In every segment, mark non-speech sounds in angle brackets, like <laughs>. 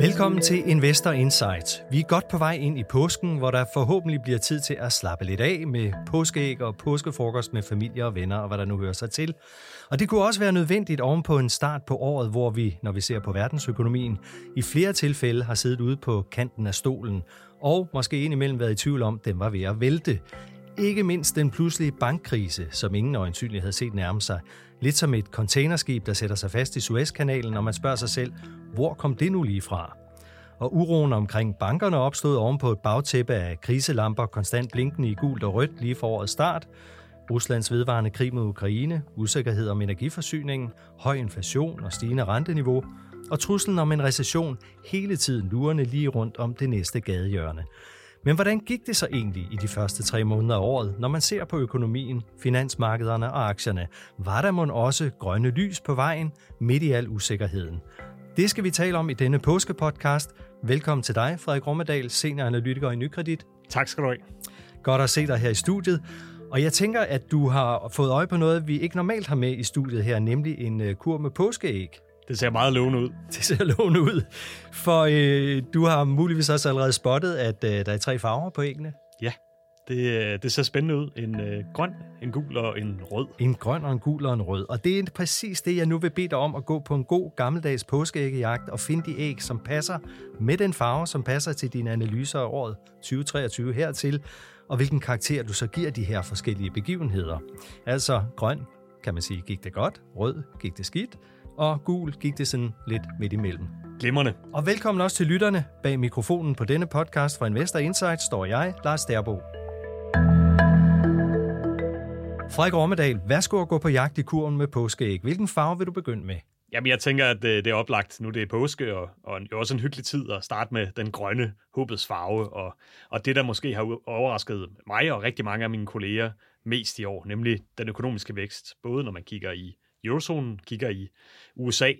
Velkommen til Investor Insights. Vi er godt på vej ind i påsken, hvor der forhåbentlig bliver tid til at slappe lidt af med påskeæg og påskefrokost med familie og venner og hvad der nu hører sig til. Og det kunne også være nødvendigt oven på en start på året, hvor vi, når vi ser på verdensøkonomien, i flere tilfælde har siddet ude på kanten af stolen og måske indimellem været i tvivl om, den var ved at vælte. Ikke mindst den pludselige bankkrise, som ingen øjensynligt havde set nærme sig. Lidt som et containerskib, der sætter sig fast i Suezkanalen, og man spørger sig selv, hvor kom det nu lige fra? Og uroen omkring bankerne opstod ovenpå et bagtæppe af kriselamper, konstant blinkende i gult og rødt lige for årets start. Ruslands vedvarende krig mod Ukraine, usikkerhed om energiforsyningen, høj inflation og stigende renteniveau, og truslen om en recession hele tiden lurende lige rundt om det næste gadehjørne. Men hvordan gik det så egentlig i de første tre måneder af året, når man ser på økonomien, finansmarkederne og aktierne? Var der mon også grønne lys på vejen midt i al usikkerheden? Det skal vi tale om i denne påskepodcast. Velkommen til dig, Frederik Rommedal, senioranalytiker i Nykredit. Tak skal du have. Godt at se dig her i studiet. Og jeg tænker, at du har fået øje på noget, vi ikke normalt har med i studiet her, nemlig en øh, kur med påskeæg. Det ser meget lovende ud. <laughs> Det ser lovende ud. For øh, du har muligvis også allerede spottet, at øh, der er tre farver på æggene. Ja, det, øh, det ser spændende ud. En øh, grøn, en gul og en rød. En grøn og en gul og en rød. Og det er præcis det, jeg nu vil bede dig om at gå på en god gammeldags påskeæggejagt og finde de æg, som passer med den farve, som passer til dine analyser af året 2023 hertil, og hvilken karakter du så giver de her forskellige begivenheder. Altså grøn, kan man sige, gik det godt, rød gik det skidt, og gul gik det sådan lidt midt imellem. Glimrende. Og velkommen også til lytterne. Bag mikrofonen på denne podcast fra Investor Insight står jeg, Lars Derbo. Frederik Rommedal, værsgo at gå på jagt i kurven med påskeæg. Hvilken farve vil du begynde med? Jamen, jeg tænker, at det, det er oplagt. Nu det er påske, og, og jo også en hyggelig tid at starte med den grønne håbets farve. Og, og det, der måske har overrasket mig og rigtig mange af mine kolleger mest i år, nemlig den økonomiske vækst. Både når man kigger i eurozonen, kigger i USA,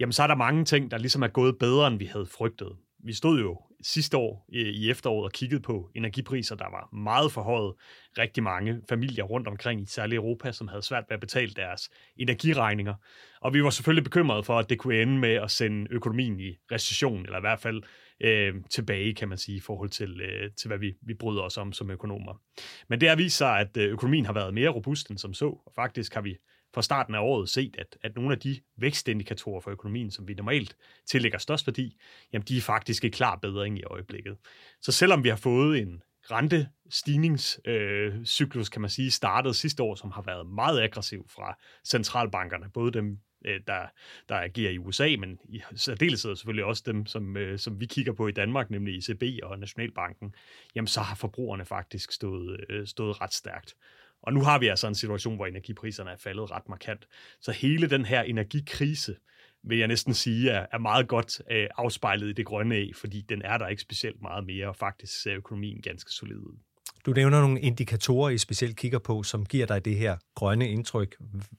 jamen så er der mange ting, der ligesom er gået bedre, end vi havde frygtet. Vi stod jo sidste år i efteråret og kiggede på energipriser, der var meget forhøjet. Rigtig mange familier rundt omkring, i særligt Europa, som havde svært ved at betale deres energiregninger. Og vi var selvfølgelig bekymrede for, at det kunne ende med at sende økonomien i recession, eller i hvert fald øh, tilbage, kan man sige, i forhold til, øh, til hvad vi, vi bryder os om som økonomer. Men det har vist sig, at øh, økonomien har været mere robust end som så, og faktisk har vi fra starten af året set, at, at nogle af de vækstindikatorer for økonomien, som vi normalt tillægger størst værdi, jamen de er faktisk i klar bedring i øjeblikket. Så selvom vi har fået en rentestigningscyklus, øh, kan man sige, startet sidste år, som har været meget aggressiv fra centralbankerne, både dem, øh, der, der agerer i USA, men i særdeleshed selvfølgelig også dem, som, øh, som vi kigger på i Danmark, nemlig ECB og Nationalbanken, jamen så har forbrugerne faktisk stået, øh, stået ret stærkt. Og nu har vi altså en situation, hvor energipriserne er faldet ret markant. Så hele den her energikrise, vil jeg næsten sige, er, er meget godt øh, afspejlet i det grønne af, fordi den er der ikke specielt meget mere, og faktisk ser økonomien ganske solid ud. Du nævner nogle indikatorer, I specielt kigger på, som giver dig det her grønne indtryk.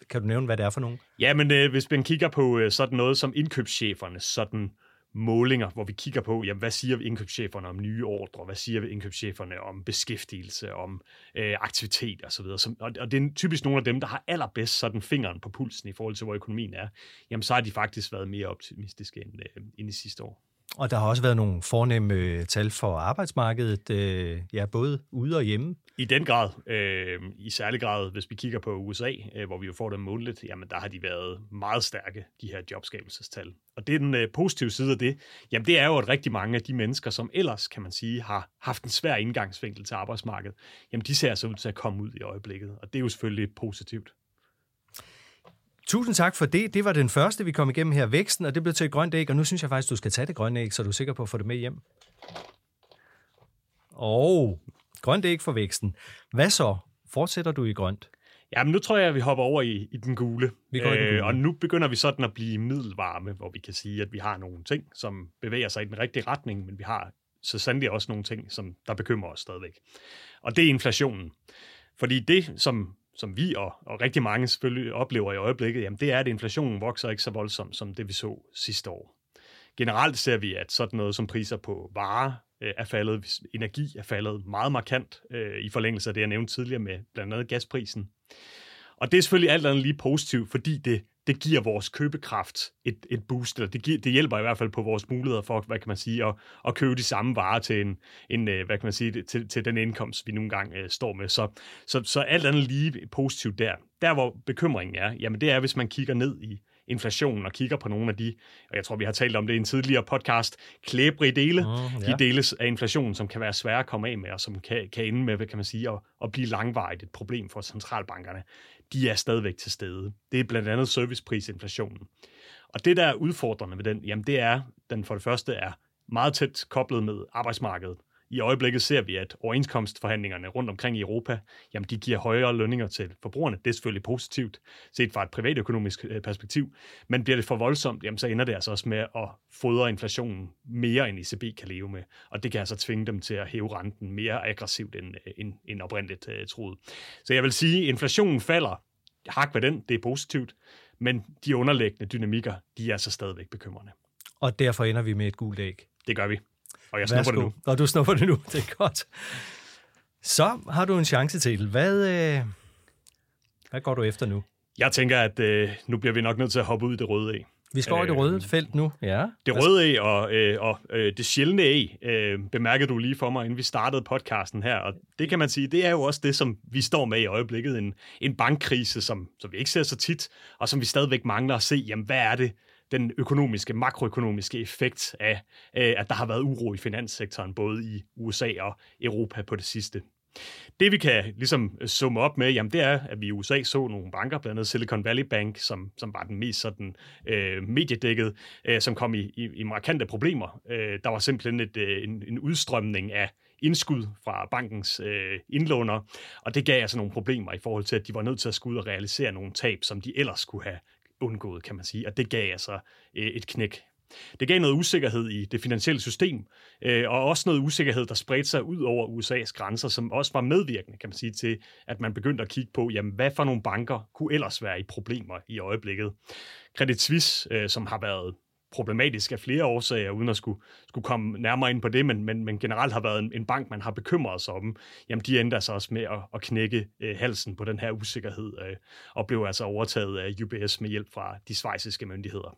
Kan du nævne, hvad det er for nogle? Ja, men øh, hvis man kigger på øh, sådan noget som indkøbscheferne, sådan målinger, hvor vi kigger på, jamen, hvad siger indkøbscheferne om nye ordre, hvad siger indkøbscheferne om beskæftigelse, om øh, aktivitet osv. Og, og, og det er typisk nogle af dem, der har allerbedst sådan fingeren på pulsen i forhold til, hvor økonomien er, jamen så har de faktisk været mere optimistiske end, øh, end i sidste år. Og der har også været nogle fornemme tal for arbejdsmarkedet, øh, ja, både ude og hjemme. I den grad, øh, i særlig grad, hvis vi kigger på USA, øh, hvor vi jo får dem månedligt, jamen der har de været meget stærke, de her jobskabelsestal. Og det er den øh, positive side af det, jamen det er jo, at rigtig mange af de mennesker, som ellers, kan man sige, har haft en svær indgangsvinkel til arbejdsmarkedet, jamen de ser så ud til at komme ud i øjeblikket, og det er jo selvfølgelig positivt. Tusind tak for det. Det var den første, vi kom igennem her, væksten, og det blev til et grønt æg, og nu synes jeg faktisk, du skal tage det grønne æg, så du er sikker på at få det med hjem. Og grønt æg for væksten. Hvad så? Fortsætter du i grønt? Jamen, nu tror jeg, at vi hopper over i, i den gule. Vi går i den gule. Øh, og nu begynder vi sådan at blive middelvarme, hvor vi kan sige, at vi har nogle ting, som bevæger sig i den rigtige retning, men vi har så sandelig også nogle ting, som der bekymrer os stadigvæk. Og det er inflationen. Fordi det, som som vi og, og rigtig mange selvfølgelig oplever i øjeblikket, jamen det er, at inflationen vokser ikke så voldsomt som det, vi så sidste år. Generelt ser vi, at sådan noget som priser på varer øh, er faldet, energi er faldet meget markant øh, i forlængelse af det, jeg nævnte tidligere med blandt andet gasprisen. Og det er selvfølgelig alt andet lige positivt, fordi det det giver vores købekraft et, et boost, eller det, giver, det hjælper i hvert fald på vores muligheder for, hvad kan man sige, at, at købe de samme varer til, en, en, øh, hvad kan man sige, til, til den indkomst, vi nogle gange uh, øh, står med. Så, så, så alt andet lige positivt der. Der, hvor bekymringen er, jamen det er, hvis man kigger ned i inflationen og kigger på nogle af de, og jeg tror, vi har talt om det i en tidligere podcast, klæbrige dele, mm, ja. de deles af inflationen, som kan være svære at komme af med, og som kan, kan ende med, hvad kan man sige, at, at blive langvarigt et problem for centralbankerne. De er stadigvæk til stede. Det er blandt andet serviceprisinflationen. Og det, der er udfordrende ved den, jamen det er, den for det første er meget tæt koblet med arbejdsmarkedet. I øjeblikket ser vi, at overenskomstforhandlingerne rundt omkring i Europa, jamen de giver højere lønninger til forbrugerne. Det er selvfølgelig positivt, set fra et privatøkonomisk øh, perspektiv. Men bliver det for voldsomt, jamen så ender det altså også med at fodre inflationen mere, end ECB kan leve med. Og det kan altså tvinge dem til at hæve renten mere aggressivt end, øh, end, end oprindeligt uh, troet. Så jeg vil sige, at inflationen falder. Hak ved den, det er positivt. Men de underliggende dynamikker, de er altså stadigvæk bekymrende. Og derfor ender vi med et gult æg. Det gør vi. Og jeg snupper det nu. Og du snupper det nu, <laughs> det er godt. Så har du en chance til. Hvad, øh, hvad går du efter nu? Jeg tænker, at øh, nu bliver vi nok nødt til at hoppe ud i det røde æg. Vi skal over i det røde øh, felt nu, ja. Det røde æg og, øh, og øh, det sjældne æg, øh, bemærkede du lige for mig, inden vi startede podcasten her. Og det kan man sige, det er jo også det, som vi står med i øjeblikket. En, en bankkrise, som, som vi ikke ser så tit, og som vi stadigvæk mangler at se, jamen hvad er det, den økonomiske, makroøkonomiske effekt af, at der har været uro i finanssektoren, både i USA og Europa på det sidste. Det vi kan ligesom øh, summe op med, jamen det er, at vi i USA så nogle banker, blandt andet Silicon Valley Bank, som, som var den mest sådan øh, mediedækket, øh, som kom i, i, i markante problemer. Øh, der var simpelthen et, øh, en, en udstrømning af indskud fra bankens øh, indlåner, og det gav altså nogle problemer i forhold til, at de var nødt til at skulle ud og realisere nogle tab, som de ellers skulle have undgået, kan man sige. Og det gav altså øh, et knæk. Det gav noget usikkerhed i det finansielle system, øh, og også noget usikkerhed, der spredte sig ud over USA's grænser, som også var medvirkende, kan man sige, til, at man begyndte at kigge på, jamen, hvad for nogle banker kunne ellers være i problemer i øjeblikket. Credit Suisse, øh, som har været problematisk af flere årsager, uden at skulle, skulle komme nærmere ind på det, men, men, men generelt har været en, en bank, man har bekymret sig om, jamen de endte altså også med at, at knække øh, halsen på den her usikkerhed, øh, og blev altså overtaget af UBS med hjælp fra de svejsiske myndigheder.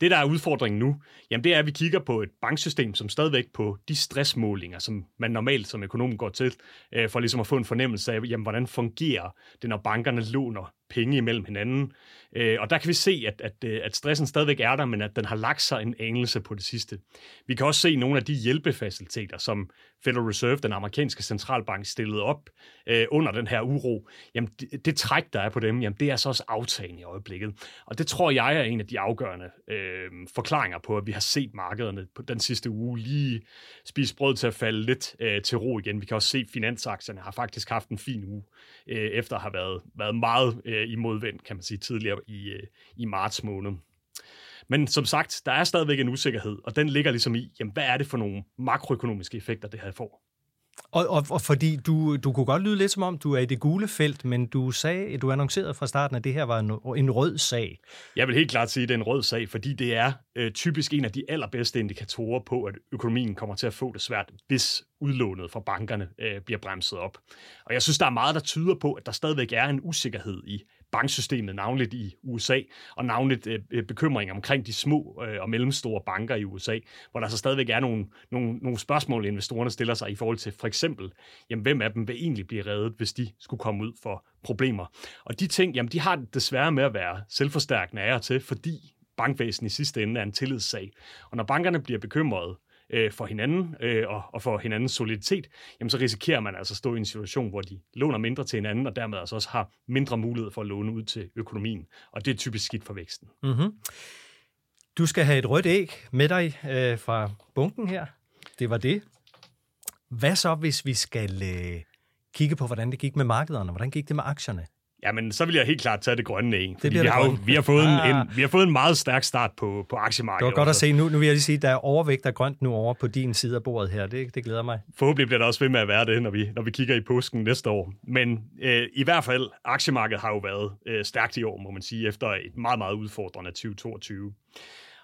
Det, der er udfordringen nu, jamen det er, at vi kigger på et banksystem, som stadigvæk på de stressmålinger, som man normalt som økonom går til, øh, for ligesom at få en fornemmelse af, jamen, hvordan fungerer det, når bankerne låner penge imellem hinanden. Øh, og der kan vi se, at, at, øh, at stressen stadigvæk er der, men at den har lagt sig en anelse på det sidste. Vi kan også se nogle af de hjælpefaciliteter, som Federal Reserve, den amerikanske centralbank, stillede op øh, under den her uro. Jamen, det, det træk, der er på dem, jamen, det er så også aftagende i øjeblikket. Og det tror jeg er en af de afgørende øh, forklaringer på, at vi har set markederne på den sidste uge lige spise brød til at falde lidt øh, til ro igen. Vi kan også se, at finansaktierne har faktisk haft en fin uge, øh, efter at have været, været meget øh, Øh, i modvind, kan man sige, tidligere i, øh, i marts måned. Men som sagt, der er stadigvæk en usikkerhed, og den ligger ligesom i, jamen, hvad er det for nogle makroøkonomiske effekter, det her får? Og, og, og fordi du, du kunne godt lyde lidt som om, du er i det gule felt, men du sagde, du annoncerede fra starten, at det her var en, en rød sag. Jeg vil helt klart sige, at det er en rød sag, fordi det er øh, typisk en af de allerbedste indikatorer på, at økonomien kommer til at få det svært, hvis udlånet fra bankerne øh, bliver bremset op. Og jeg synes, der er meget, der tyder på, at der stadigvæk er en usikkerhed i banksystemet, navnligt i USA, og navnligt øh, øh, bekymring omkring de små øh, og mellemstore banker i USA, hvor der så stadigvæk er nogle, nogle, nogle spørgsmål, investorerne stiller sig i forhold til for eksempel, jamen, hvem af dem vil egentlig blive reddet, hvis de skulle komme ud for problemer. Og de ting, jamen, de har desværre med at være selvforstærkende af til, fordi bankvæsen i sidste ende er en tillidssag. Og når bankerne bliver bekymrede, øh, Øh, for hinanden øh, og, og for hinandens soliditet, jamen så risikerer man altså at stå i en situation, hvor de låner mindre til hinanden, og dermed altså også har mindre mulighed for at låne ud til økonomien. Og det er typisk skidt for væksten. Mm-hmm. Du skal have et rødt æg med dig øh, fra bunken her. Det var det. Hvad så, hvis vi skal øh, kigge på, hvordan det gik med markederne? Hvordan gik det med aktierne? Jamen, så vil jeg helt klart tage det grønne af. Fordi vi, har jo, vi, har fået ah. en, vi har fået en meget stærk start på, på aktiemarkedet. Det var godt at se. Nu, nu vil jeg lige sige, at der er overvægt af grønt nu over på din side af bordet her. Det, det glæder mig. Forhåbentlig bliver der også ved med at være det, når vi, når vi kigger i påsken næste år. Men øh, i hvert fald, aktiemarkedet har jo været øh, stærkt i år, må man sige, efter et meget, meget udfordrende 2022.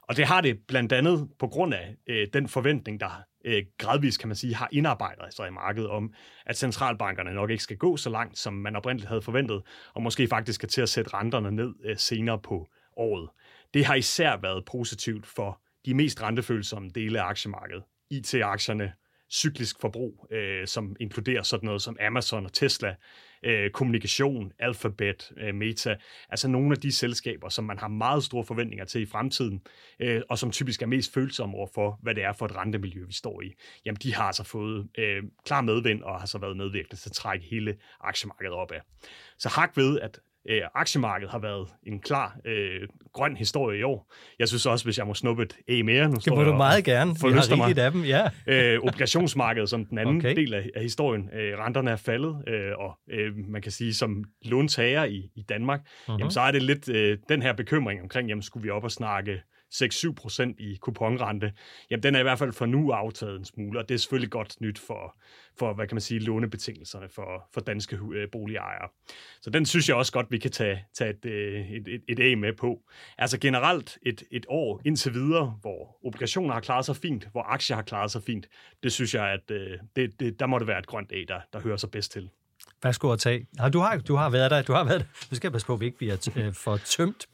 Og det har det blandt andet på grund af øh, den forventning, der øh, gradvist, kan man sige, har indarbejdet sig i markedet om, at centralbankerne nok ikke skal gå så langt, som man oprindeligt havde forventet, og måske faktisk skal til at sætte renterne ned øh, senere på året. Det har især været positivt for de mest rentefølsomme dele af aktiemarkedet. IT-aktierne, cyklisk forbrug, øh, som inkluderer sådan noget som Amazon og Tesla, øh, kommunikation, Alphabet, øh, Meta, altså nogle af de selskaber, som man har meget store forventninger til i fremtiden, øh, og som typisk er mest følsomme over for, hvad det er for et rentemiljø, vi står i, jamen de har altså fået øh, klar medvind og har så været medvirkende til at trække hele aktiemarkedet op af. Så hak ved, at øh, aktiemarkedet har været en klar øh, grøn historie i år. Jeg synes også, hvis jeg må snuppe et E mere, nu det må du meget gerne. Vi har rigeligt af dem, ja. <laughs> øh, obligationsmarkedet som den anden okay. del af, af historien. Øh, renterne er faldet, øh, og øh, man kan sige, som låntager i, i Danmark, uh-huh. jamen, så er det lidt øh, den her bekymring omkring, jamen skulle vi op og snakke 6-7 procent i kuponrente, jamen den er i hvert fald for nu aftaget en smule, og det er selvfølgelig godt nyt for, for hvad kan man sige, lånebetingelserne for, for danske øh, boligejere. Så den synes jeg også godt, vi kan tage, tage et, øh, et, et, et A med på. Altså generelt et, et år indtil videre, hvor obligationer har klaret sig fint, hvor aktier har klaret sig fint, det synes jeg, at øh, det, det, der må det være et grønt A, der, der hører sig bedst til. Værsgo at tage. Du har, du har været der. Du har været der. Nu skal jeg passe på, at vi ikke bliver t- for tømt.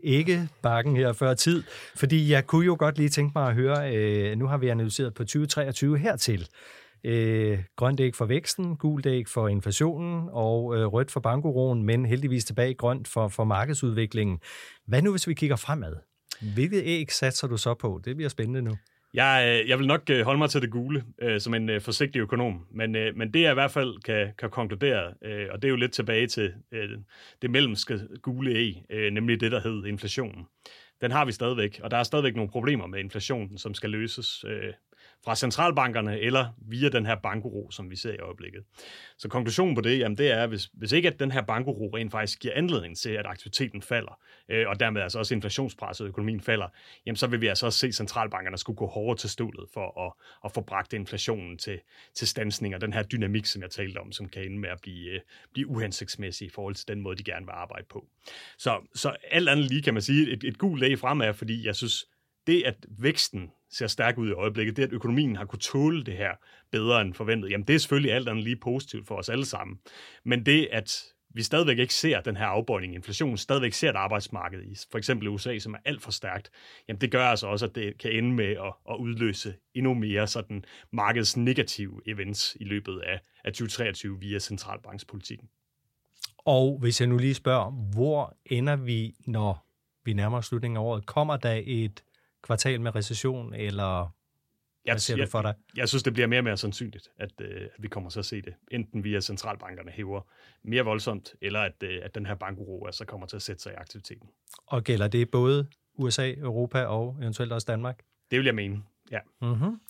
Ikke bakken her før tid. Fordi jeg kunne jo godt lige tænke mig at høre, øh, nu har vi analyseret på 2023 hertil. Øh, grønt æg for væksten, gult æg for inflationen og øh, rødt for bankuroen, men heldigvis tilbage grønt for, for markedsudviklingen. Hvad nu, hvis vi kigger fremad? Hvilket æg satser du så på? Det bliver spændende nu. Jeg, øh, jeg vil nok øh, holde mig til det gule, øh, som en øh, forsigtig økonom, men, men det jeg i hvert fald kan, kan konkludere, og det er jo lidt tilbage til det mellemske gule æg, nemlig det, der hed inflationen. Den har vi stadigvæk, og der er stadigvæk nogle problemer med inflationen, som skal løses fra centralbankerne eller via den her bankuro, som vi ser i øjeblikket. Så konklusionen på det, jamen det er, hvis, hvis ikke at den her bankuro rent faktisk giver anledning til, at aktiviteten falder, øh, og dermed altså også inflationspresset og økonomien falder, jamen så vil vi altså også se centralbankerne skulle gå hårdere til stålet for at, at få bragt inflationen til, til stansning, og den her dynamik, som jeg talte om, som kan ende med at blive, øh, blive uhensigtsmæssig i forhold til den måde, de gerne vil arbejde på. Så, så alt andet lige kan man sige et, et gult lag fremad, fordi jeg synes, det, at væksten ser stærk ud i øjeblikket, det, at økonomien har kunne tåle det her bedre end forventet, jamen det er selvfølgelig alt andet lige positivt for os alle sammen. Men det, at vi stadigvæk ikke ser den her afbøjning i inflationen, stadigvæk ser et arbejdsmarked i for eksempel USA, som er alt for stærkt, jamen det gør altså også, at det kan ende med at, at udløse endnu mere sådan markedets negative events i løbet af, af 2023 via centralbankspolitikken. Og hvis jeg nu lige spørger, hvor ender vi, når vi nærmer os slutningen af året? Kommer der et kvartal med recession, eller hvad ser jeg, du for dig? Jeg, jeg synes, det bliver mere og mere sandsynligt, at, øh, at vi kommer så at se det. Enten via centralbankerne hæver mere voldsomt, eller at, øh, at den her bankuro altså kommer til at sætte sig i aktiviteten. Og gælder det både USA, Europa og eventuelt også Danmark? Det vil jeg mene, ja. Mm-hmm.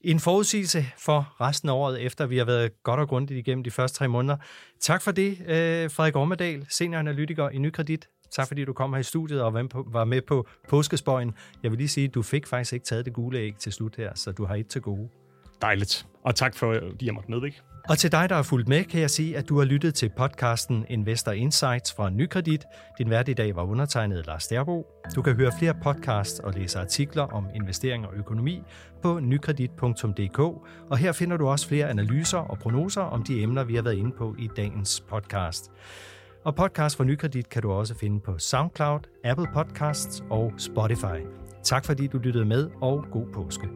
En forudsigelse for resten af året, efter vi har været godt og grundigt igennem de første tre måneder. Tak for det, øh, Frederik Ormedal, senioranalytiker i Nykredit. Tak fordi du kom her i studiet og var med på påskespøjen. Jeg vil lige sige, at du fik faktisk ikke taget det gule æg til slut her, så du har et til gode. Dejligt. Og tak for, at jeg måtte medvirke. Og til dig, der har fulgt med, kan jeg sige, at du har lyttet til podcasten Investor Insights fra Nykredit. Din vært i dag var undertegnet Lars Derbo. Du kan høre flere podcasts og læse artikler om investering og økonomi på nykredit.dk, og her finder du også flere analyser og prognoser om de emner, vi har været inde på i dagens podcast. Og podcast for Nykredit kan du også finde på SoundCloud, Apple Podcasts og Spotify. Tak fordi du lyttede med, og god påske.